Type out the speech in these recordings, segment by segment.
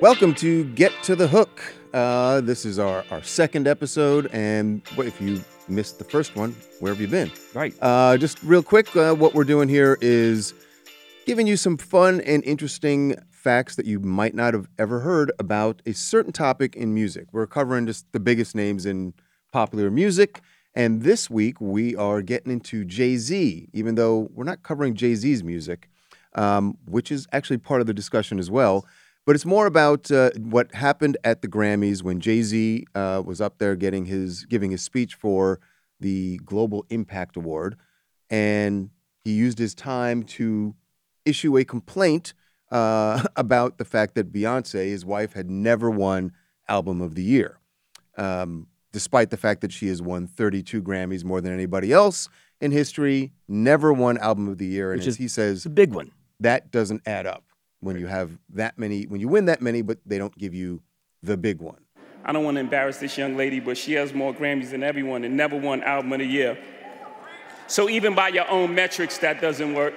Welcome to Get to the Hook. Uh, this is our, our second episode, and if you missed the first one, where have you been? Right. Uh, just real quick, uh, what we're doing here is giving you some fun and interesting facts that you might not have ever heard about a certain topic in music. We're covering just the biggest names in popular music. And this week we are getting into Jay Z, even though we're not covering Jay Z's music, um, which is actually part of the discussion as well. But it's more about uh, what happened at the Grammys when Jay Z uh, was up there getting his giving his speech for the Global Impact Award, and he used his time to issue a complaint uh, about the fact that Beyonce, his wife, had never won Album of the Year, um, despite the fact that she has won 32 Grammys more than anybody else in history, never won Album of the Year, and Which as is- he says, a big one. that doesn't add up when you have that many when you win that many but they don't give you the big one I don't want to embarrass this young lady, but she has more Grammys than everyone and never won Album of the Year. So even by your own metrics, that doesn't work.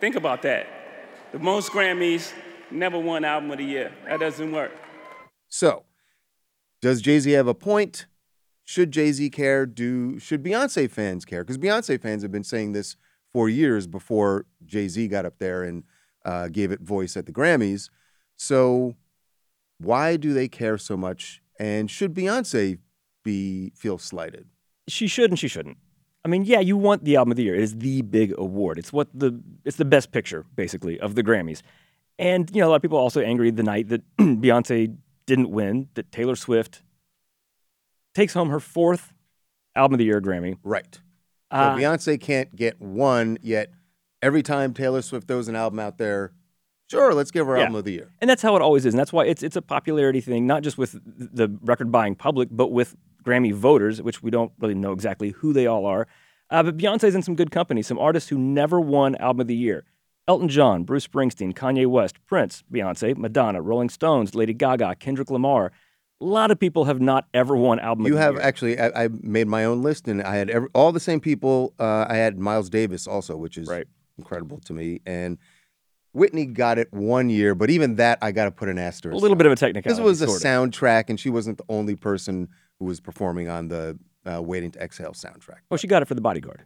Think about that. The most Grammys, never won Album of the Year. That doesn't work. so does jay-z have a point should jay-z care do should beyonce fans care because beyonce fans have been saying this for years before jay-z got up there and uh, gave it voice at the grammys so why do they care so much and should beyonce be feel slighted She should and she shouldn't. I mean, yeah, you want the album of the year. It is the big award. It's what the it's the best picture basically of the Grammys. And you know, a lot of people are also angry the night that Beyonce didn't win, that Taylor Swift takes home her fourth album of the year Grammy. right so Uh, Beyonce can't get one yet. Every time Taylor Swift throws an album out there, sure, let's give her Yeah. album of the year. And that's how it always is. And that's why it's it's a popularity thing, not just with the record buying public, but with Grammy voters, which we don't really know exactly who they all are. Uh, but Beyonce's in some good company, some artists who never won Album of the Year. Elton John, Bruce Springsteen, Kanye West, Prince, Beyonce, Madonna, Rolling Stones, Lady Gaga, Kendrick Lamar. A lot of people have not ever won Album You of the have Year. actually, I, I made my own list, and I had every, all the same people. Uh, I had Miles Davis also, which is Right. incredible to me, and Whitney got it one year, but even that I got to put an asterisk. a little bit of a technicality. This was a soundtrack, and she wasn't the only person who was performing on the uh, "Waiting to Exhale" soundtrack. Well, she got it for The Bodyguard.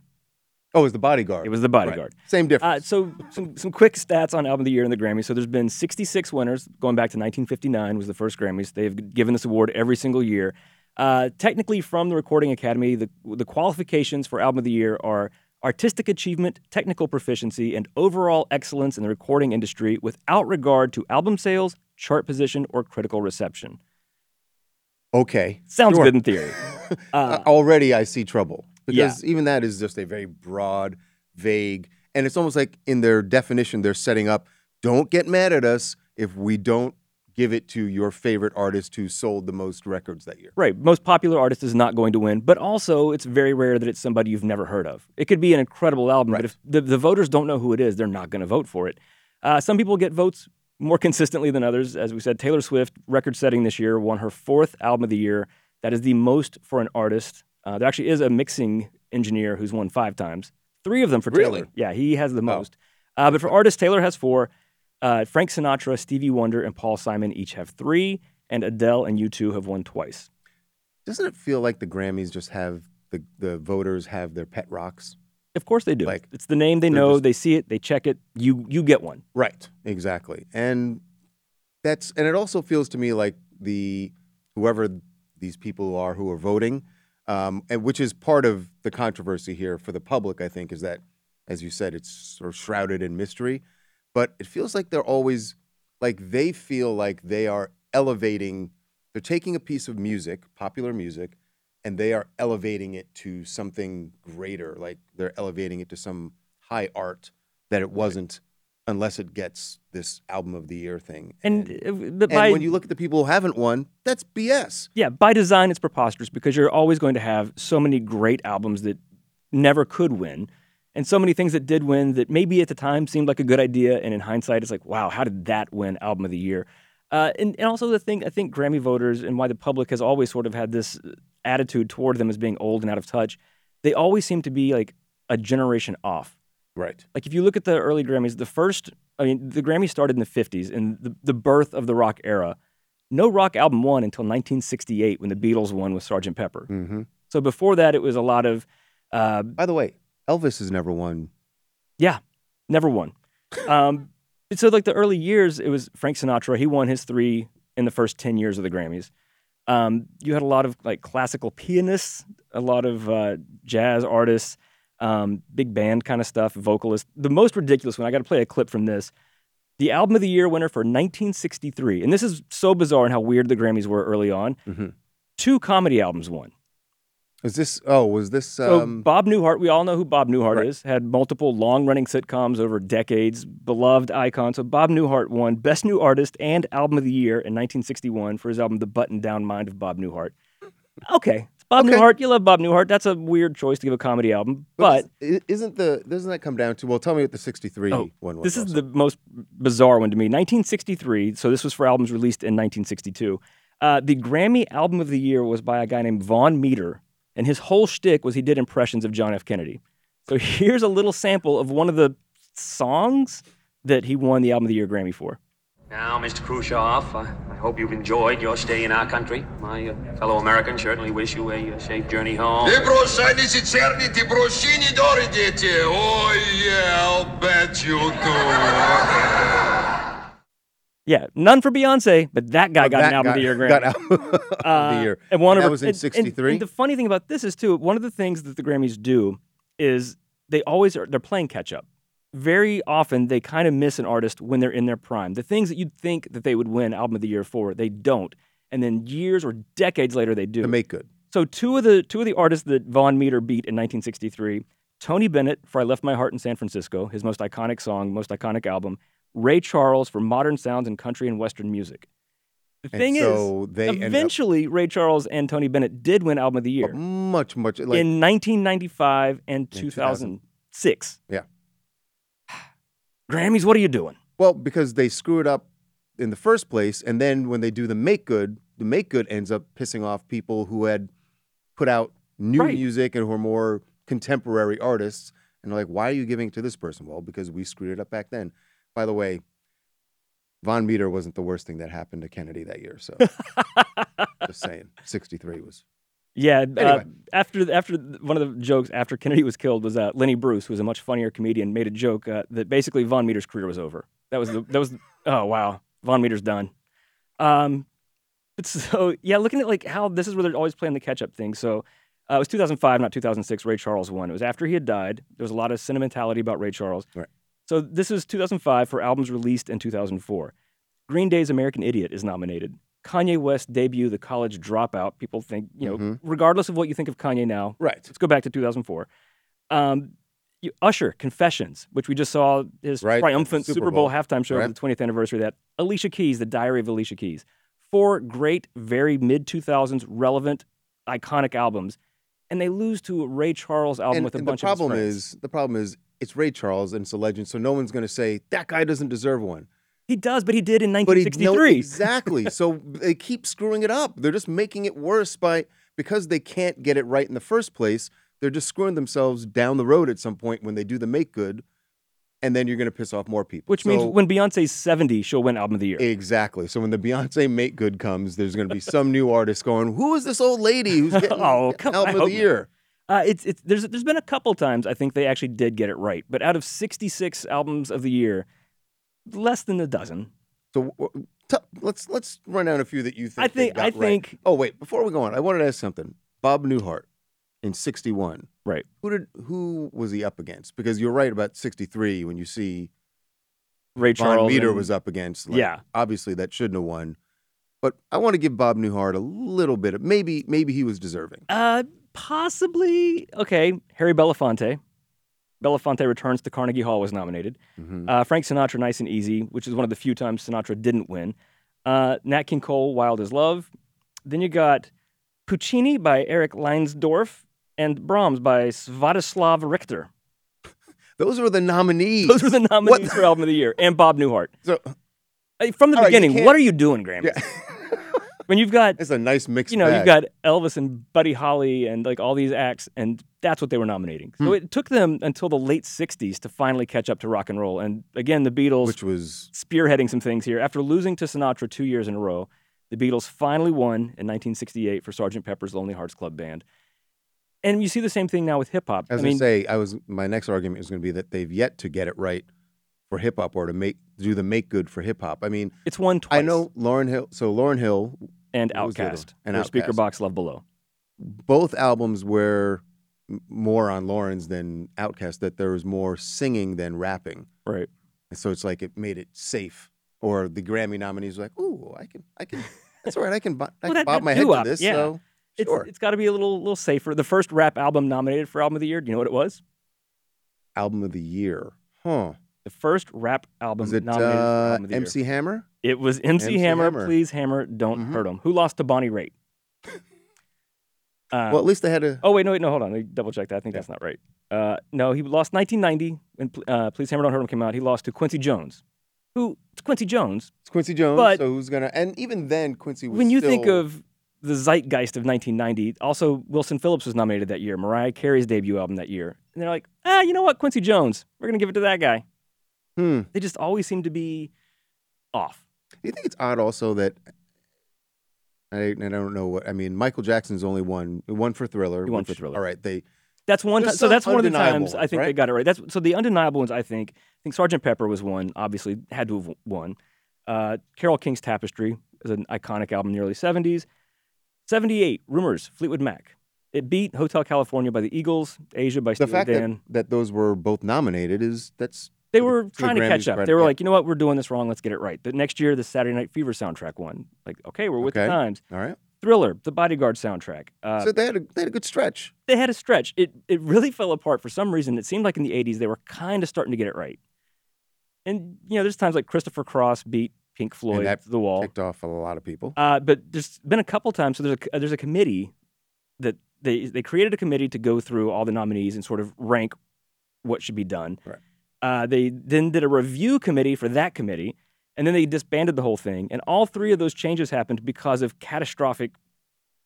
Oh, it was the Bodyguard. It was The Right. Bodyguard. Same Uh, difference. so some some quick stats on album of the year in the Grammys. So there's been 66 winners going back to 1959 was the first Grammys. They've given this award every single year. Uh, technically, from the Recording Academy, the the qualifications for album of the year are artistic achievement, technical proficiency, and overall excellence in the recording industry, without regard to album sales, chart position, or critical reception. okay, Sounds Sure. good in theory. Uh, already I see trouble because even that is just a very broad, vague, and it's almost like in their definition they're setting up. Don't get mad at us if we don't give it to your favorite artist who sold the most records that year. Right. Most popular artist is not going to win, but also it's very rare that it's somebody you've never heard of. It could be an incredible album, Right. but if the, the voters don't know who it is, they're not going to vote for it. Uh, some people get votes more consistently than others. As we said, Taylor Swift, record setting this year, won her fourth album of the year. That is the most for an artist. Uh, there actually is a mixing engineer who's won five times, three of them for Really? Taylor. Yeah, he has the Oh. most. Uh, but for artists, Taylor has four. Uh, Frank Sinatra, Stevie Wonder, and Paul Simon each have three, and Adele and U2 have won twice. Doesn't it feel like the Grammys just have the the voters have their pet rocks? Of course they do. Like, it's the name they know. just- They see it. They check it. You you get one. Right. Exactly. And that's and it also feels to me like the whoever these people are who are voting, um, and which is part of the controversy here for the public, I think, is that, as you said, it's sort of shrouded in mystery. But it feels like they're always like they feel like they are elevating, they're taking a piece of music, popular music, and they are elevating it to something greater. Like they're elevating it to some high art that it wasn't unless it gets this album of the year thing. And, and, uh, and by when you look at the people who haven't won, that's BS. yeah, by design it's preposterous because you're always going to have so many great albums that never could win, and so many things that did win that maybe at the time seemed like a good idea, and in hindsight it's like, wow, how did that win album of the year? Uh, and, and also the thing I think Grammy voters and why the public has always sort of had this attitude toward them as being old and out of touch, they always seem to be like a generation off. Right. Like if you look at the early Grammys, the first, I mean, the Grammy started in the 50s and the, the birth of the rock era. No rock album won until 1968 when the Beatles won with Sgt. Pepper. hmm So before that, it was a lot of, uh, By the way, Elvis has never won. yeah, never won. Um, so like the early years, it was Frank Sinatra. He won his three in the first 10 years of the Grammys. Um, you had a lot of like classical pianists, a lot of uh, jazz artists, um, big band kind of stuff, vocalist. The most ridiculous one, I got to play a clip from this. The album of the year winner for 1963, and this is so bizarre and how weird the Grammys were early on. Mhm. Two comedy albums won. Is this? Oh, was this? So Um, Bob Newhart, we all know who Bob Newhart Right. is. Had multiple long-running sitcoms over decades, beloved icon. So Bob Newhart won Best New Artist and Album of the Year in 1961 for his album "The Button-Down Mind of Bob Newhart." Okay, it's Bob Okay. Newhart. You love Bob Newhart. That's a weird choice to give a comedy album, but is- isn't the doesn't that come down to? Well, tell me what the '63 Oh, one was. This is also. the most bizarre one to me. 1963. So this was for albums released in 1962. Uh, the Grammy Album of the Year was by a guy named Vaughn Meader, and his whole shtick was he did impressions of John F. Kennedy. So here's a little sample of one of the songs that he won the Album of the Year Grammy for. Now, Mr. Khrushchev, I, I hope you've enjoyed your stay in our country. My uh, fellow Americans certainly wish you a uh, safe journey home. Ти прощайте, черні, ти прощені дори, діти. Oh yeah, I'll bet you do. Yeah, none for Beyonce, but that guy Oh, got that an Album of guy the Year Grammy. Got album of the Uh, year. And one of that her- was in and- and- '63. And, the funny thing about this is too, one of the things that the Grammys do is they always are they're playing catch up. Very often they kind of miss an artist when they're in their prime. The things that you'd think that they would win album of the year for, they don't. And then years or decades later they do. to make good. So two of the two of the artists that Vaughn Meader beat in 1963, Tony Bennett for "I Left My Heart in San Francisco," his most iconic song, most iconic album. Ray Charles for "Modern Sounds in Country and Western Music." The And thing so is, they ended up- eventually Ray Charles and Tony Bennett did win Album of the Year Much, much like in 1995 and 2000. 2006. Yeah. Grammys, what are you doing? well because they screw it up in the first place, and then when they do the make good, the make good ends up pissing off people who had put out new Right. music and who are more contemporary artists, and they're like, "Why are you giving it to this person?" Well, because we screwed it up back then. By the way, Vaughn Meader wasn't the worst thing that happened to Kennedy that year. So, just saying, '63 was Yeah. Uh, after after one of the jokes after Kennedy was killed was uh, Lenny Bruce, who was a much funnier comedian, made a joke uh, that basically Vaughn Meader's career was over. That was the that was oh wow, Vaughn Meader's done. Um, so yeah, looking at like how this is where they're always playing the catch up thing. So uh, it was 2005, not 2006. Ray Charles won. It was after he had died. There was a lot of sentimentality about Ray Charles. Right. So this is 2005 for albums released in 2004. Green Day's American Idiot is nominated. Kanye West debut, The College Dropout. People think, you know, Mhm. regardless of what you think of Kanye now, right. let's go back to 2004. Um, you, Usher, Confessions, which we just saw his Right, triumphant Super Super Bowl, Bowl. halftime show Right. for the 20th anniversary of that. Alicia Keys, The Diary of Alicia Keys. Four great, very mid 2000s relevant, iconic albums. And they lose to a Ray Charles album and, with a and bunch the problem of his is the problem is it's Ray Charles and it's a legend, so no one's going to say that guy doesn't deserve one. He does, but he did in But he no, 1963. exactly. so they keep screwing it up. They're just making it worse by because they can't get it right in the first place. They're just screwing themselves down the road at some point when they do the make good, and then you're going to piss off more people. which means when Beyonce's 70, she'll win Album of the Year. exactly. So when the Beyonce make good comes, there's going to be some new artist going, "Who is this old lady who's getting Oh, come- album of the year?" Uh, it's it's there's there's been a couple times I think they actually did get it right, but out of 66 albums of the year, less than a dozen. So t- let's let's run down a few that you think. I think got I right. think Oh wait, before we go on, I wanted to ask something. Bob Newhart in '61. right. Who did who was he up against? Because you're right about '63 when you see Ray Von Charles Meader and- was up against. like, Yeah. obviously that shouldn't have won. But I want to give Bob Newhart a little bit of maybe maybe he was deserving. Uh, possibly okay. Harry Belafonte. Belafonte returns to Carnegie Hall was nominated. Mhm. Uh, Frank Sinatra, Nice and Easy, which is one of the few times Sinatra didn't win. Uh, Nat King Cole, Wild Is Love. Then you got Puccini by Erich Leinsdorf and Brahms by Sviatoslav Richter. Those were the nominees. Those were the nominees for Album of the Year, and Bob Newhart. So Uh, From the All right, beginning, can't- what are you doing, Grammy? yeah. when you've got It's a nice mix. you know, you've got Elvis and Buddy Holly and like all these acts, and that's what they were nominating. So Hmm. it took them until the late '60s to finally catch up to rock and roll. And again, the Beatles which was spearheading some things here. After losing to Sinatra two years in a row, the Beatles finally won in 1968 for Sgt. Pepper's Lonely Hearts Club Band. And you see the same thing now with hip hop. as I I, mean, say, I was my next argument is going to be that they've yet to get it right for hip hop or to make do the make good for hip hop. I mean, it's won twice. I know Lauryn Hill. So Lauryn Hill, And What was the other Outkast. And or Speakerboxxx Love Below. both albums were more on Lauryn's than Outkast. That there was more singing than rapping. Right. And so it's like it made it safe. Or the Grammy nominees were like, "Ooh, I can, I can. That's all right. I can, bo- I Well, can that- bob my head to this." yeah. So It's, sure. it's got to be a little little safer. The first rap album nominated for Album of the Year, do you know what it was? album of the year, huh? The first rap album Was it nominated for uh, Album of the Year. MC Hammer? It was MC, MC Hammer, Hammer. Please Hammer, Don't Mhm. him. Who lost to Bonnie Raitt? Uh, well, at least they had a. oh wait, no, wait, no, hold on. Let me double check that. I think that's not right. Uh, no, he lost 1990 when uh, Please Hammer, Don't Hurt 'em came out. He lost to Quincy Jones, who it's Quincy Jones. It's Quincy Jones. But- so who's gonna? And even then, Quincy was when you think of the zeitgeist of 1990, also Wilson Phillips was nominated that year. Mariah Carey's debut album that year, and they're like, ah, you know what, Quincy Jones, we're gonna give it to that guy. Hmm, They just always seem to be off. do you think it's odd also that I, I don't know what I mean. Michael Jackson's only one, one for Thriller. Won for Thriller. All right, they That's one. So that's one of the times I ones, think they got it right. That's so the undeniable ones. I think. I think Sergeant Pepper was one. Obviously, had to have won. Uh, Carole King's Tapestry is an iconic album in the early '70s. '78, Rumors, Fleetwood Mac. It beat Hotel California by the Eagles, Aja by the Steely fact that, Dan. that those were both nominated is that's They were trying to catch up. credit, They were yeah. like, you know what, we're doing this wrong. Let's get it right. The next year, the Saturday Night Fever soundtrack won. Like, okay, we're with the times. all right. Thriller, the Bodyguard soundtrack. Uh, so they had a they had a good stretch. they had a stretch. It it really fell apart for some reason. It seemed like in the '80s they were kind of starting to get it right. And you know, there's times like Christopher Cross beat Pink Floyd to the wall. Ticked off a lot of people. Uh, but there's been a couple times. So there's a there's a committee that they they created a committee to go through all the nominees and sort of rank what should be done. Right. Uh, they then did a review committee for that committee, and then they disbanded the whole thing. And all three of those changes happened because of catastrophic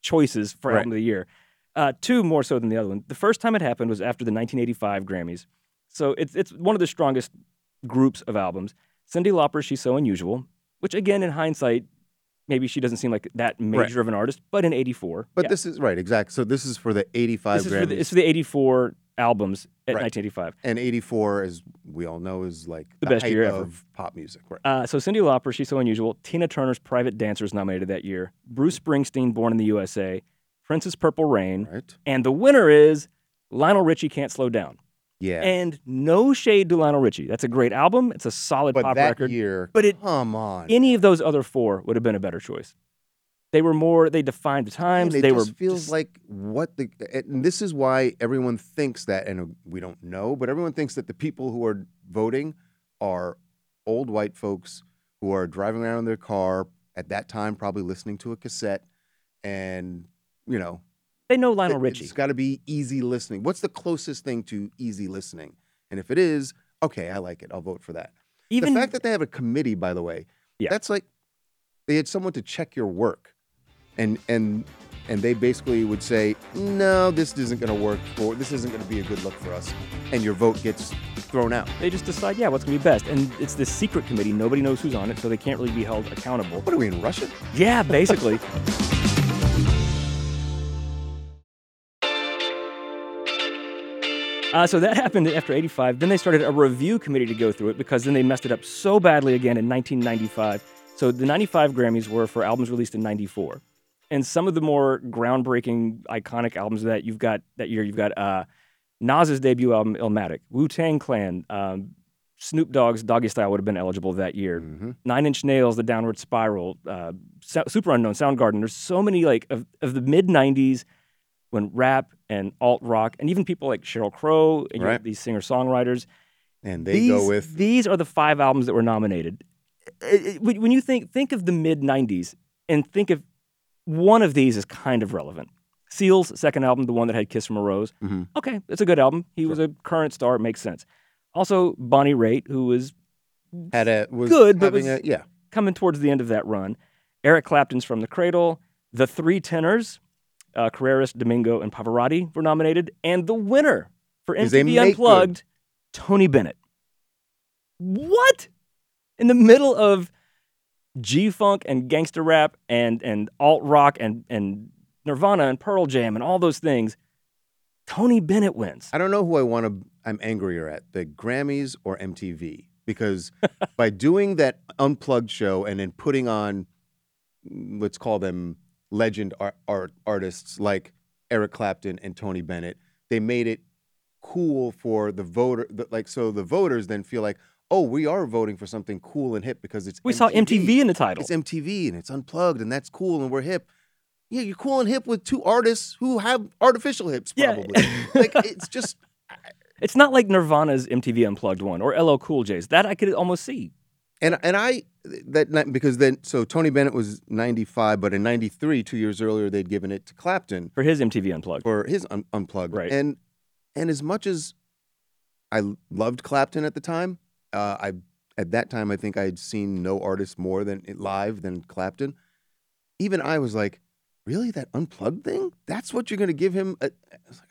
choices for Right. album of the year. Uh, two more so than the other one. The first time it happened was after the 1985 Grammys. So it's it's one of the strongest groups of albums. Cyndi Lauper, She's So Unusual, which again, in hindsight, maybe she doesn't seem like that major of an artist, but in 84. But yeah. this is right, exactly. So this is for the 85 this is Grammys. for the, it's for the 84 albums at Right. 1985. and 84 as we all know is like The the, best year ever. of pop music. Right. Uh, so Cyndi Lauper, She's So Unusual, Tina Turner's Private Dancers nominated that year, Bruce Springsteen, Born in the USA, Prince's Purple Rain, Right? and the winner is Lionel Richie Can't Slow Down. Yeah. And no shade to Lionel Richie. That's a great album. It's a solid but pop that record. year, But it come on. any of those other four would have been a better choice. They were more. They defined the times. Man, it they just were feels just- like what the and this is why everyone thinks that and we don't know but everyone thinks that the people who are voting are old white folks who are driving around in their car at that time probably listening to a cassette and you know they know Lionel it- Richie. it's got to be easy listening what's the closest thing to easy listening and if it is okay i like it i'll vote for that Even the fact that they have a committee, by the way, Yeah. that's like they had someone to check your work, and and and they basically would say, no, this isn't going to work for this isn't going to be a good look for us, and your vote gets thrown out. they just decide, yeah, what's gonna be best. And it's this secret committee. Nobody knows who's on it, so they can't really be held accountable. What are we in Russia? Yeah, basically. Uh, so that happened after 85. Then they started a review committee to go through it because then they messed it up so badly again in 1995. So the 95 Grammys were for albums released in 94. And some of the more groundbreaking, iconic albums that you've got that year, you've got uh, Nas's debut album, Illmatic, Wu Tang Clan, um, Snoop Dogg's Doggystyle would have been eligible that year. Mhm. Nine Inch Nails, The Downward Spiral, uh, Superunknown, Soundgarden. There's so many like of, of the mid '90s when rap and alt rock, and even people like Sheryl Crow and Right. these singer songwriters. And they these, go with these are the five albums that were nominated. It- it- when when you think think of the mid '90s and think of one of these is kind of relevant. Seal's second album, the one that had "Kiss from a Rose." Mhm. Okay, it's a good album. He was a current star. It makes sense. Also, Bonnie Raitt, who was had a was Good, but was- a yeah. coming towards the end of that run. Eric Clapton's From the Cradle. The three tenors, uh, Carreras, Domingo, and Pavarotti, were nominated. And the winner for MTV make good. Unplugged, Tony Bennett. What? In the middle of G Funk and gangster rap and, and alt rock and, and Nirvana and Pearl Jam and all those things, Tony Bennett wins. I don't know who I want to. I'm angrier at the Grammys or MTV because by doing that unplugged show and then putting on, let's call them legend art, art artists like Eric Clapton and Tony Bennett, they made it cool for the voter. Like so, the voters then feel like, oh, we are voting for something cool and hip because it's We saw MTV in the title. It's MTV and it's unplugged and that's cool and we're hip. Yeah, you're cool and hip with two artists who have artificial hips, Yeah. probably. like it's just It's not like Nirvana's MTV Unplugged one or LL Cool J's. That I could almost see. And and I that because then so Tony Bennett was 95, but in 93, two years earlier, they'd given it to Clapton for his MTV Unplugged. for his un- unplugged. Right. And and as much as I loved Clapton at the time, uh, I at that time I think I had seen no artist more than live than Clapton. Even I was like, really that unplugged thing? That's what you're going to give him? A,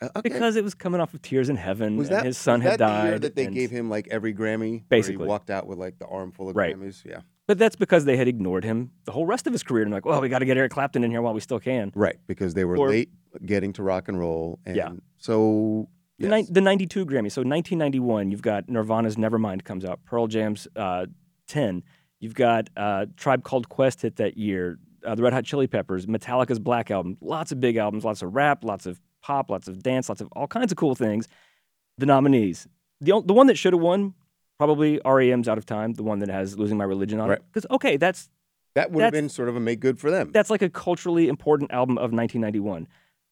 a- okay. Because it was coming off of Tears in Heaven, was and that his son had that the year that they gave him like every Grammy? Basically. he walked out with like the armful of Right. Grammys. Yeah. But that's because they had ignored him the whole rest of his career. And like, well, we got to get Eric Clapton in here while we still can. Right, because they were Or- late getting to rock and roll. And Yeah. so The, yes. ni- the 92 Grammy. So 1991, you've got Nirvana's Nevermind comes out, Pearl Jam's uh, 10. You've got uh, Tribe Called Quest hit that year, uh, the Red Hot Chili Peppers, Metallica's Black Album. Lots of big albums, lots of rap, lots of pop, lots of dance, lots of all kinds of cool things. The nominees. The, the one that should have won, probably REM's Out of Time, the one that has Losing My Religion on it. Because, okay, that's that would have been sort of a make good for them. that's like a culturally important album of 1991.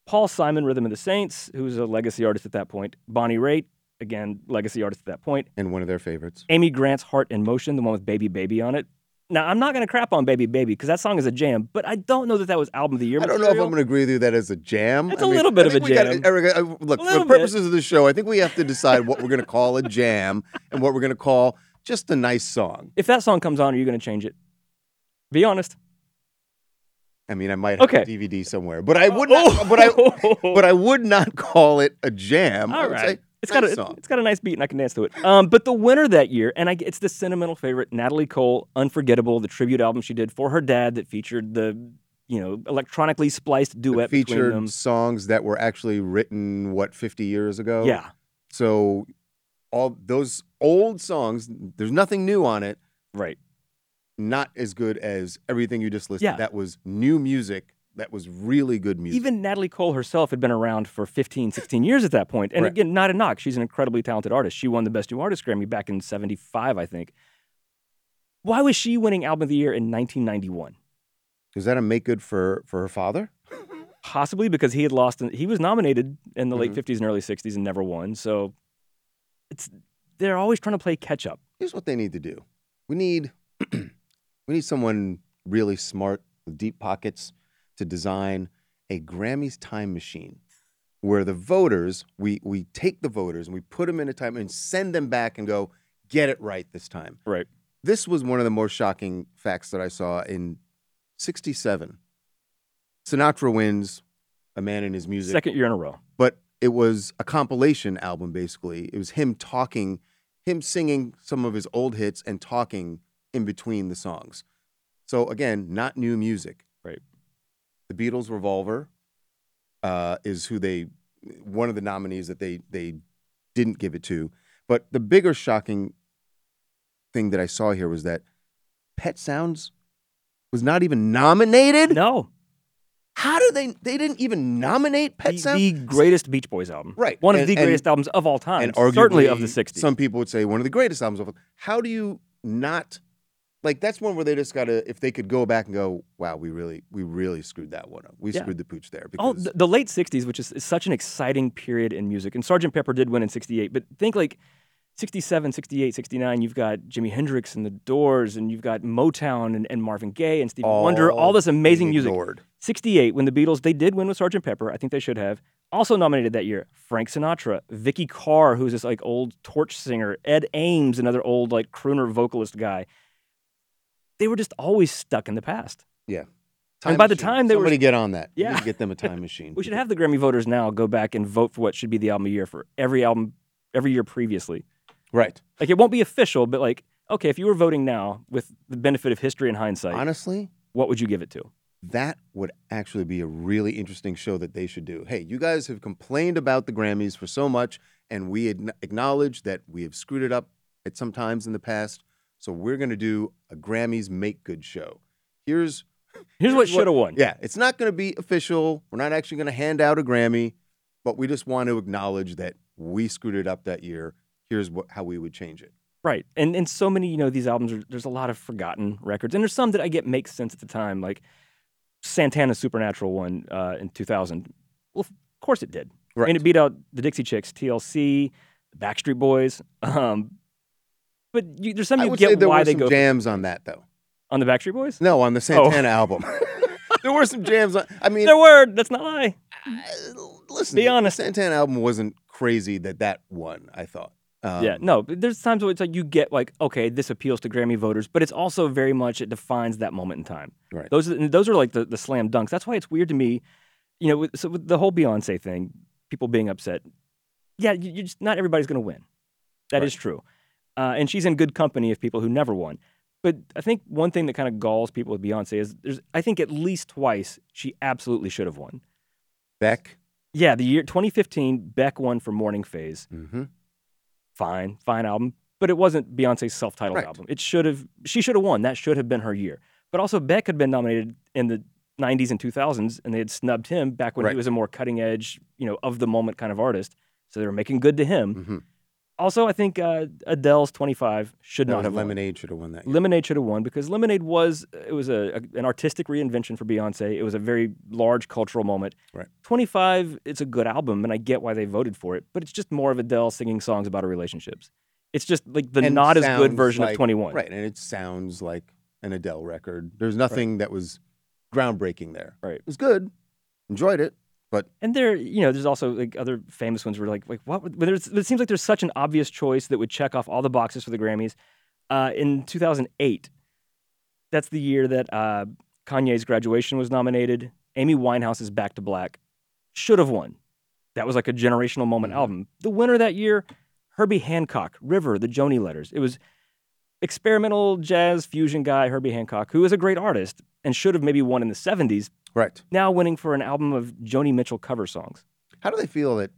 Paul Simon, Rhythm of the Saints, who's a legacy artist at that point. Bonnie Raitt, again, legacy artist at that point. and one of their favorites. Amy Grant's Heart in Motion, the one with Baby Baby on it. Now, I'm not going to crap on Baby Baby because that song is a jam, but I don't know that that was album of the year. I don't know if. I'm going to agree with you that as a jam. It's a a little bit of a Gotta, jam. Erica, uh, look, A for little purposes of the show, I think we have to decide what we're going to call a jam and what we're going to call just a nice song. If that song comes on, are you going to change it? Be honest. I mean, I might have Okay. a DVD somewhere, but I would not. But I, but I would not call it a jam. All say It's nice got a song. it's got a nice beat and I can dance to it. Um, but the winner that year, and I, it's the sentimental favorite, Natalie Cole, "Unforgettable," the tribute album she did for her dad that featured the you know electronically spliced duet featured them. songs that were actually written what 50 years ago. Yeah, So all those old songs, there's nothing new on it. right. Not as good as everything you just listed. Yeah. That was new music. That was really good music. Even Natalie Cole herself had been around for 15, 16 years at that point. And Right. again, not a knock. She's an incredibly talented artist. She won the Best New Artist Grammy back in 75, I think. Why was she winning Album of the Year in 1991? Is that a make good for for her father? Possibly because he had lost, he was nominated in the late Mhm. 50s and early 60s and never won. So it's they're always trying to play catch up. Here's what they need to do. We need we need someone really smart with deep pockets to design a Grammys time machine where the voters we we take the voters and we put them in a time and send them back and go get it right this time. Right. This was one of the more shocking facts that I saw in 67. Sinatra wins A Man in His Music Second year in a row. but it was a compilation album basically. It was him talking, him singing some of his old hits and talking in between the songs. So again, not new music. Right. The Beatles' Revolver uh, is who they one of the nominees that they they didn't give it to. But the bigger shocking thing that I saw here was that Pet Sounds was not even nominated. No. How do they? They didn't even nominate Pet The, Sounds. the greatest Beach Boys album. Right. One of And- the and- greatest albums of all time. and certainly of the 60s. Some people would say one of the greatest albums of. All. How do you not like? That's one where they just gotta. If they could go back and go, wow, we really, we really screwed that one up. We Yeah. screwed the pooch there. Oh, the, the late 60s, which is, is such an exciting period in music. And Sergeant Pepper did win in 68, but think like 67, 68, 69, you've got Jimi Hendrix and the Doors, and you've got Motown and, and Marvin Gaye and Stevie Wonder, all this amazing music. 68, when the Beatles, they did win with Sergeant Pepper. I think they should have. Also nominated that year, Frank Sinatra, Vikki Carr, who's this like old torch singer, Ed Ames, another old like crooner vocalist guy. They were just always stuck in the past. Yeah. And by the time they were- somebody get on that. Yeah. get them a time machine. We should have the Grammy voters now go back and vote for what should be the album of the year for every album every year previously. right. Like it won't be official, but like okay, if you were voting now with the benefit of history and hindsight, Honestly, what would you give it to? that would actually be a really interesting show that they should do. Hey, you guys have complained about the Grammys for so much, and we acknowledge that we have screwed it up at some times in the past. So we're going to do a Grammys make good show. Here's Here's what should have won. Yeah, it's not going to be official. We're not actually going to hand out a Grammy, but we just want to acknowledge that we screwed it up that year. Here's what how we would change it. Right. And and so many, you know, these albums are there's a lot of forgotten records. And there's some that I get make sense at the time, like Santana's Supernatural one uh, in 2000. Well, of course it did. Right. it beat out the Dixie Chicks, TLC, the Backstreet Boys. Um, but you, there's some I you would say get there why were they some go jams on that though. on the Backstreet Boys. No, on the Santana album. there were some jams on. I mean, Their word. That's not a lie. uh, listen. Be the honest. Santana album wasn't crazy that that won. I thought. Um, yeah, no, but there's times where it's like you get like, okay, this appeals to Grammy voters, but it's also very much it defines that moment in time. Right. Those are, and those are like the, the slam dunks. That's why it's weird to me, you know, with, so with the whole Beyonce thing, people being upset. Yeah, you, you just not everybody's going to win. That is true, uh, and she's in good company of people who never won. But I think one thing that kind of galls people with Beyonce is there's I think at least twice she absolutely should have won. Beck. Yeah, the year 2015, Beck won for Morning Phase Mm-hmm. fine, fine album, but it wasn't Beyonce's self-titled Right. album. It should have she should have won. That should have been her year. But also Beck had been nominated in the 90s and 2000s and they had snubbed him back when Right. he was a more cutting edge, you know, of the moment kind of artist. So they were making good to him. Mm-hmm. Also, I think uh, Adele's 25 should not have won. Lemonade should have won that. year. Lemonade should have won because Lemonade was it was a, a- an artistic reinvention for Beyonce. It was a very large cultural moment. Right. 25 it's a good album and I get why they voted for it, but it's just more of Adele singing songs about her relationships. It's just like the And not as good version like- of 21. Right, and it sounds like an Adele record. There's nothing that was groundbreaking there. Right. It was good. Enjoyed it, but And there, you know, there's also like other famous ones where like, like what? would- it seems like there's such an obvious choice that would check off all the boxes for the Grammys. Uh, in 2008, that's the year that uh, Kanye's Graduation was nominated. Amy Winehouse's Back to Black should have won. That was like a generational moment Mhm. album. The winner that year, Herbie Hancock, River, the Joni Letters. It was experimental jazz fusion guy Herbie Hancock, who is a great artist and should have maybe won in the 70s. Right. Now winning for an album of Joni Mitchell cover songs. How do they feel that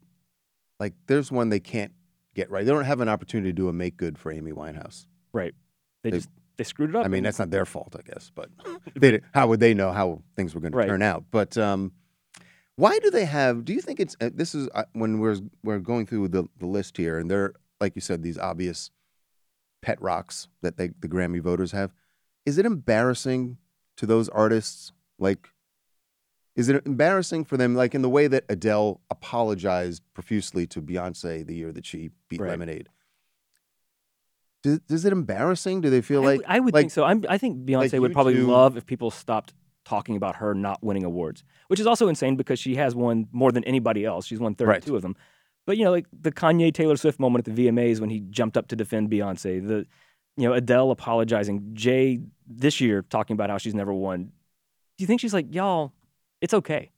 like there's one they can't get right? They don't have an opportunity to do a make good for Amy Winehouse. Right. They, They- just they screwed it up. I mean, that's not their fault, I guess, but they how would they know how things were going to turn out? But um, why do they have? Do you think it's uh, this is uh, when we're we're going through the the list here, and they're like you said, these obvious pet rocks that they the Grammy voters have. Is it embarrassing to those artists? Like, is it embarrassing for them? Like in the way that Adele apologized profusely to Beyonce the year that she beat Right. Lemonade. Does, is it embarrassing? Do they feel I, like would- I would like, think so. I'm, I think Beyonce like would probably two- love if people stopped talking about her not winning awards, which is also insane because she has won more than anybody else. She's won 32 Right. of them. But you know, like the Kanye Taylor Swift moment at the VMAs when he jumped up to defend Beyonce, the you know Adele apologizing, Jay this year talking about how she's never won. Do you think she's like, y'all, it's okay?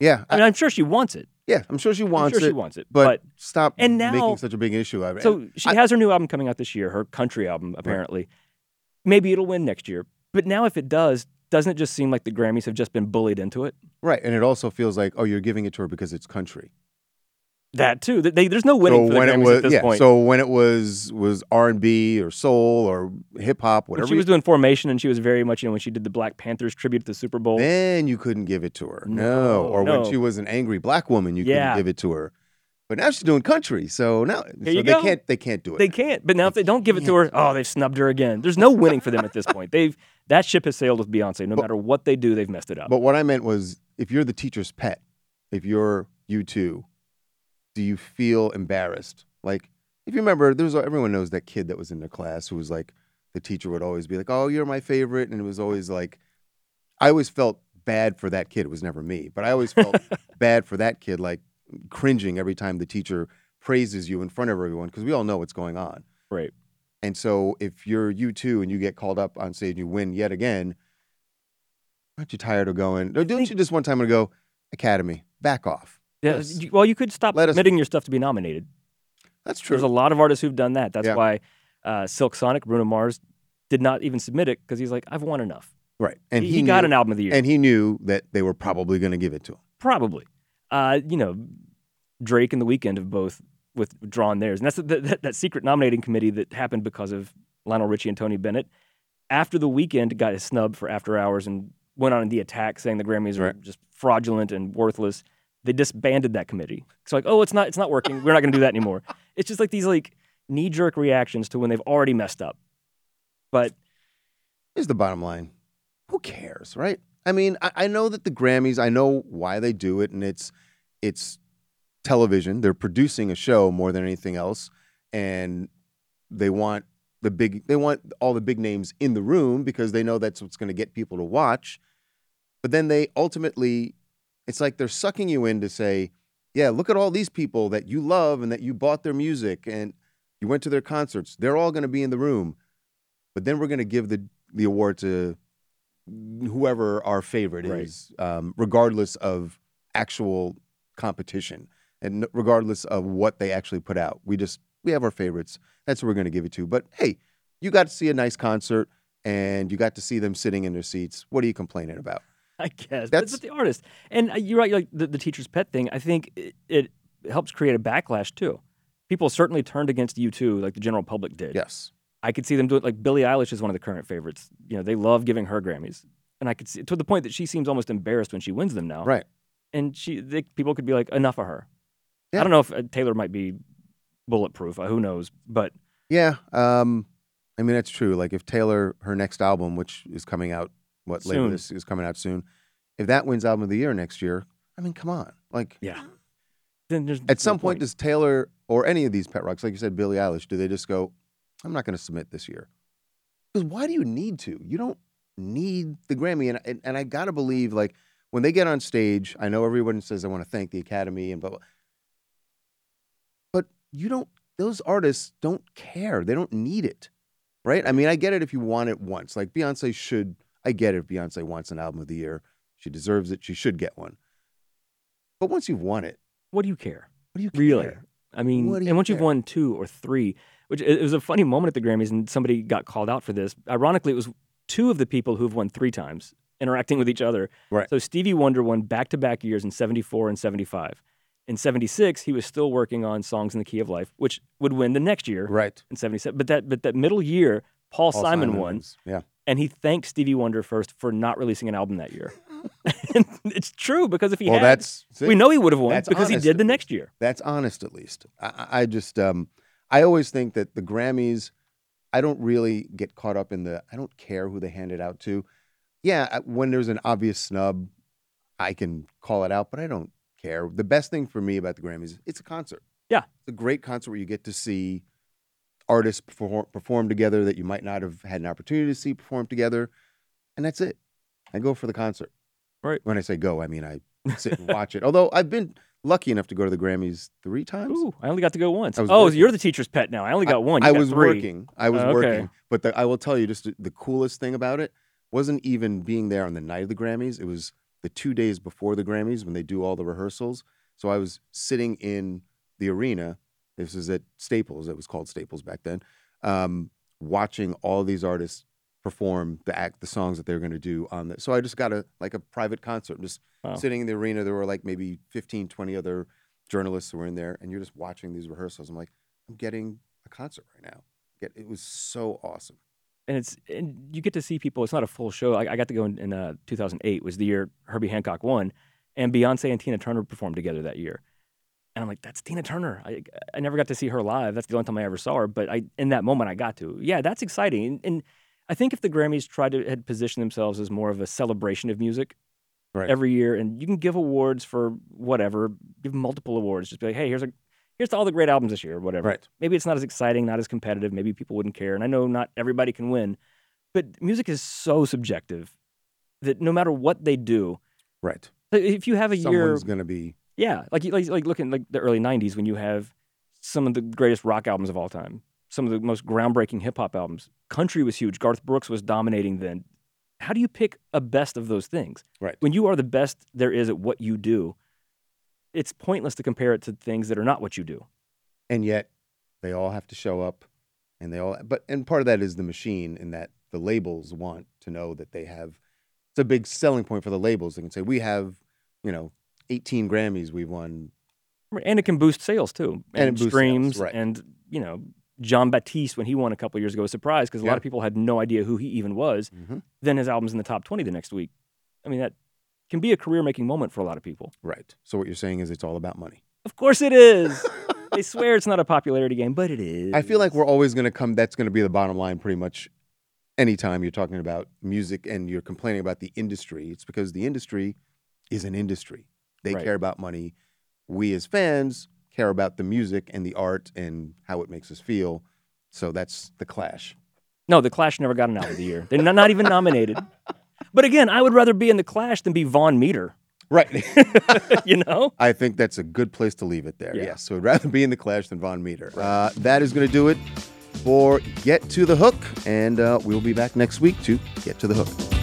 Yeah, I mean, I'm sure she wants it. yeah, I'm sure she I'm wants sure it, she wants it, but, but stop and now- making such a big issue of it. So she I- has her new album coming out this year, her country album, apparently. Maybe it'll win next year. But now, if it does, doesn't it just seem like the Grammys have just been bullied into it? right, and it also feels like oh, you're giving it to her because it's country. That too. They, there's no winning so when it was at this yeah, point. so when it was was R and B or soul or hip hop, when whatever, she was doing Formation, and she was very much, you know, when she did the Black Panthers tribute at the Super Bowl. then you couldn't give it to her. No, No, or no. when she was an angry black woman, you Yeah. couldn't give it to her. But now she's doing country, so now so they go. can't they can't do it. They can't. But now, if they don't give it to her, oh, they've snubbed her again. There's no winning for them at this point. They've that ship has sailed with Beyonce. No matter what they do, they've messed it up. But what I meant was, if you're the teacher's pet, if you're U2, do you feel embarrassed? Like, if you remember, there's everyone knows that kid that was in the class who was like, the teacher would always be like, "Oh, you're my favorite," and it was always like, I always felt bad for that kid. It was never me, but I always felt bad for that kid, like cringing every time the teacher praises you in front of everyone because we all know what's going on. right. And so if you're U2 and you get called up on stage and you win yet again, Aren't you tired of going? Or don't you just one time to go, Academy, back off? Yeah, Yes. you- well, you could stop Let us- submitting your stuff to be nominated. That's true. There's a lot of artists who've done that. That's Yeah. why uh, Silk Sonic, Bruno Mars, did not even submit it because he's like, I've won enough. right. And he, he, got knew- an album of the year. And he knew that they were probably going to give it to him. Probably. Uh, you know, Drake and The Weeknd have both withdrawn theirs. And that's the, that, that secret nominating committee that happened because of Lionel Richie and Tony Bennett. After The Weeknd got his snub for After Hours and went on the attack saying the Grammys are Right. just fraudulent and worthless, they disbanded that committee. It's like, oh, it's not, it's not working. We're not going to do that anymore. It's just like these like knee jerk reactions to when they've already messed up. But Here's the bottom line. Who cares, right? I mean, I, I know that the Grammys, I know why they do it, and it's it's television. They're producing a show more than anything else, and they want the big they want all the big names in the room because they know that's what's going to get people to watch. But then they ultimately, it's like they're sucking you in to say, yeah, look at all these people that you love and that you bought their music and you went to their concerts. They're all going to be in the room. But then we're going to give the the award to whoever our favorite Right. is, um, regardless of actual competition and regardless of what they actually put out. We just we have our favorites. That's who we're going to give it to. But hey, you got to see a nice concert and you got to see them sitting in their seats. What are you complaining about? I guess That's- that's the artist. And uh, you're right, like the, the teacher's pet thing. I think it, it helps create a backlash too. People certainly turned against U2, like the general public did. Yes. I could see them do it. Like Billie Eilish is one of the current favorites. You know, they love giving her Grammys, and I could see to the point that she seems almost embarrassed when she wins them now. Right. And she, they, people could be like, enough of her. Yeah. I don't know if uh, Taylor might be bulletproof. Uh, who knows? But Yeah. Um, I mean, that's true. Like if Taylor, her next album, which is coming out, what this is coming out soon, if that wins album of the year next year, I mean, come on. Like yeah, then there's at some no point, does Taylor or any of these pet rocks, like you said, Billie Eilish, do they just go, I'm not going to submit this year? Because why do you need to? You don't need the Grammy. And, and, and I got to believe, like, when they get on stage, I know everyone says, I want to thank the Academy and blah, blah. But you don't, those artists don't care. They don't need it. Right? I mean, I get it if you want it once. Like Beyonce should, I get it if Beyonce wants an album of the year. She deserves it. She should get one. But once you've won it, what do you care? what do you care? Really? I mean, What do you and once you've won two or three, which it was a funny moment at the Grammys, and somebody got called out for this. Ironically, it was two of the people who've won three times interacting with each other. Right. So Stevie Wonder won back to back years in 74 and 75. In 76, he was still working on Songs in the Key of Life, which would win the next year Right. in 77. But that, but that middle year, Paul, Paul Simon, won, was- Yeah. And he thanked Stevie Wonder first for not releasing an album that year. and it's true because if he Well, had, that's we know he would have won That's because he did the next year. That's honest, at least. I, I I just, um, I always think that the Grammys, I don't really get caught up in the. I don't care who they hand it out to. Yeah, when there's an obvious snub, I can call it out, but I don't care. The best thing for me about the Grammys, it's a concert. Yeah. it's a great concert where you get to see artists perform, perform together that you might not have had an opportunity to see perform together, and that's it. I go for the concert. Right. When I say go, I mean I sit and watch it. Although I've been lucky enough to go to the Grammys three times. Ooh, I only got to go once. Oh, working. you're the teacher's pet now. I only got one. You I got was three. working. I was Oh, okay. working. But the, I will tell you, just the coolest thing about it wasn't even being there on the night of the Grammys. It was the two days before the Grammys when they do all the rehearsals. So I was sitting in the arena. This is at Staples. It was called Staples back then. Um, watching all these artists perform the act, the songs that they were going to do on the. So I just got a like a private concert. I'm just Wow. sitting in the arena. There were like maybe 15, 20 other journalists who were in there, and you're just watching these rehearsals. I'm like, I'm getting a concert right now. It was so awesome. and it's and you get to see people. It's not a full show. I, I got to go in, in uh, 2008 was the year Herbie Hancock won, and Beyonce and Tina Turner performed together that year. And I'm like, that's Tina Turner. I I never got to see her live. That's the only time I ever saw her. But I in that moment I got to. Yeah, that's exciting. And, and I think if the Grammys tried to had positioned themselves as more of a celebration of music Right. every year, and you can give awards for whatever, give multiple awards. Just be like, hey, here's a here's to all the great albums this year, or whatever Right. maybe it's not as exciting, not as competitive. Maybe people wouldn't care. And I know not everybody can win, but music is so subjective that no matter what they do, Right. if you have a year, Someone's gonna be yeah, like like like look in like the early '90s when you have some of the greatest rock albums of all time, some of the most groundbreaking hip hop albums. Country was huge. Garth Brooks was dominating then. how do you pick a best of those things? Right. When you are the best there is at what you do, it's pointless to compare it to things that are not what you do. and yet they all have to show up and they all but and part of that is the machine in that the labels want to know that they have it's a big selling point for the labels they can say we have you know 18 grammys we've won And it can boost sales too, And it and, boosts sales, streams, right. and you know, Jon Batiste when he won a couple years ago was surprised because a Yeah. lot of people had no idea who he even was. Mhm. Then his album's in the top twenty the next week. I mean, that can be a career-making moment for a lot of people. right so what you're saying is it's all about money Of course, it is. they swear it's not a popularity game, but it is. i feel like we're always going to come that's going to be the bottom line pretty much anytime you're talking about music and you're complaining about the industry it's because the industry is an industry they Right. care about money we as fans care about the music and the art and how it makes us feel so that's the clash no. The Clash never got an album of the year. They're not, not even nominated. But again, I would rather be in the Clash than be Vaughn Meader. right you know. I think that's a good place to leave it there. Yeah. Yes. So I'd rather be in the Clash than Vaughn Meader. Uh, that is going to do it for Get to the Hook. And uh, we'll be back next week to Get to the Hook.